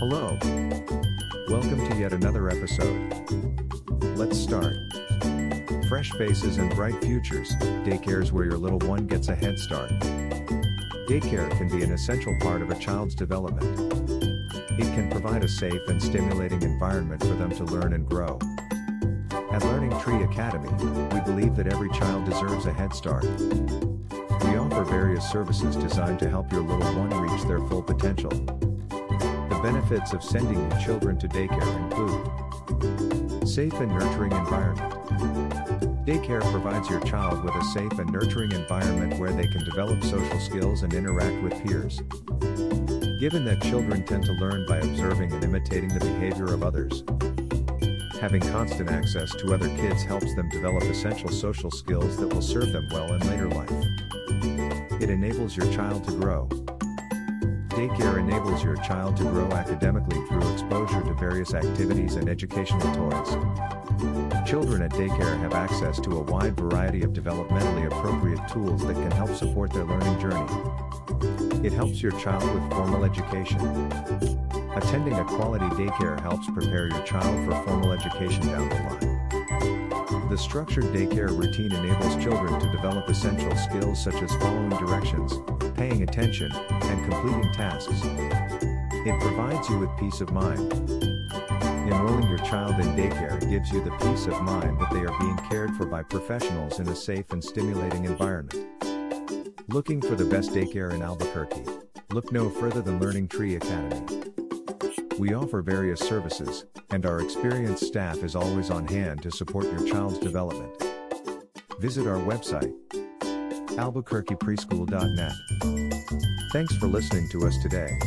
Hello. Welcome to yet another episode. Let's start. Fresh faces and bright futures, daycare's where your little one gets a head start. Daycare can be an essential part of a child's development. It can provide a safe and stimulating environment for them to learn and grow. At Learning Tree Academy, we believe that every child deserves a head start. We offer various services designed to help your little one reach their full potential. Benefits of sending your children to daycare include safe and nurturing environment. Daycare provides your child with a safe and nurturing environment where they can develop social skills and interact with peers. Given that children tend to learn by observing and imitating the behavior of others, having constant access to other kids helps them develop essential social skills that will serve them well in later life. It enables your child to grow. Daycare enables your child to grow academically through exposure to various activities and educational toys. Children at daycare have access to a wide variety of developmentally appropriate tools that can help support their learning journey. It helps your child with formal education. Attending a quality daycare helps prepare your child for formal education down the line. The structured daycare routine enables children to develop essential skills such as following directions, paying attention, and completing tasks. It provides you with peace of mind. Enrolling your child in daycare gives you the peace of mind that they are being cared for by professionals in a safe and stimulating environment. Looking for the best daycare in Albuquerque? Look no further than Learning Tree Academy. We offer various services, and our experienced staff is always on hand to support your child's development. Visit our website, albuquerquepreschool.net. Thanks for listening to us today.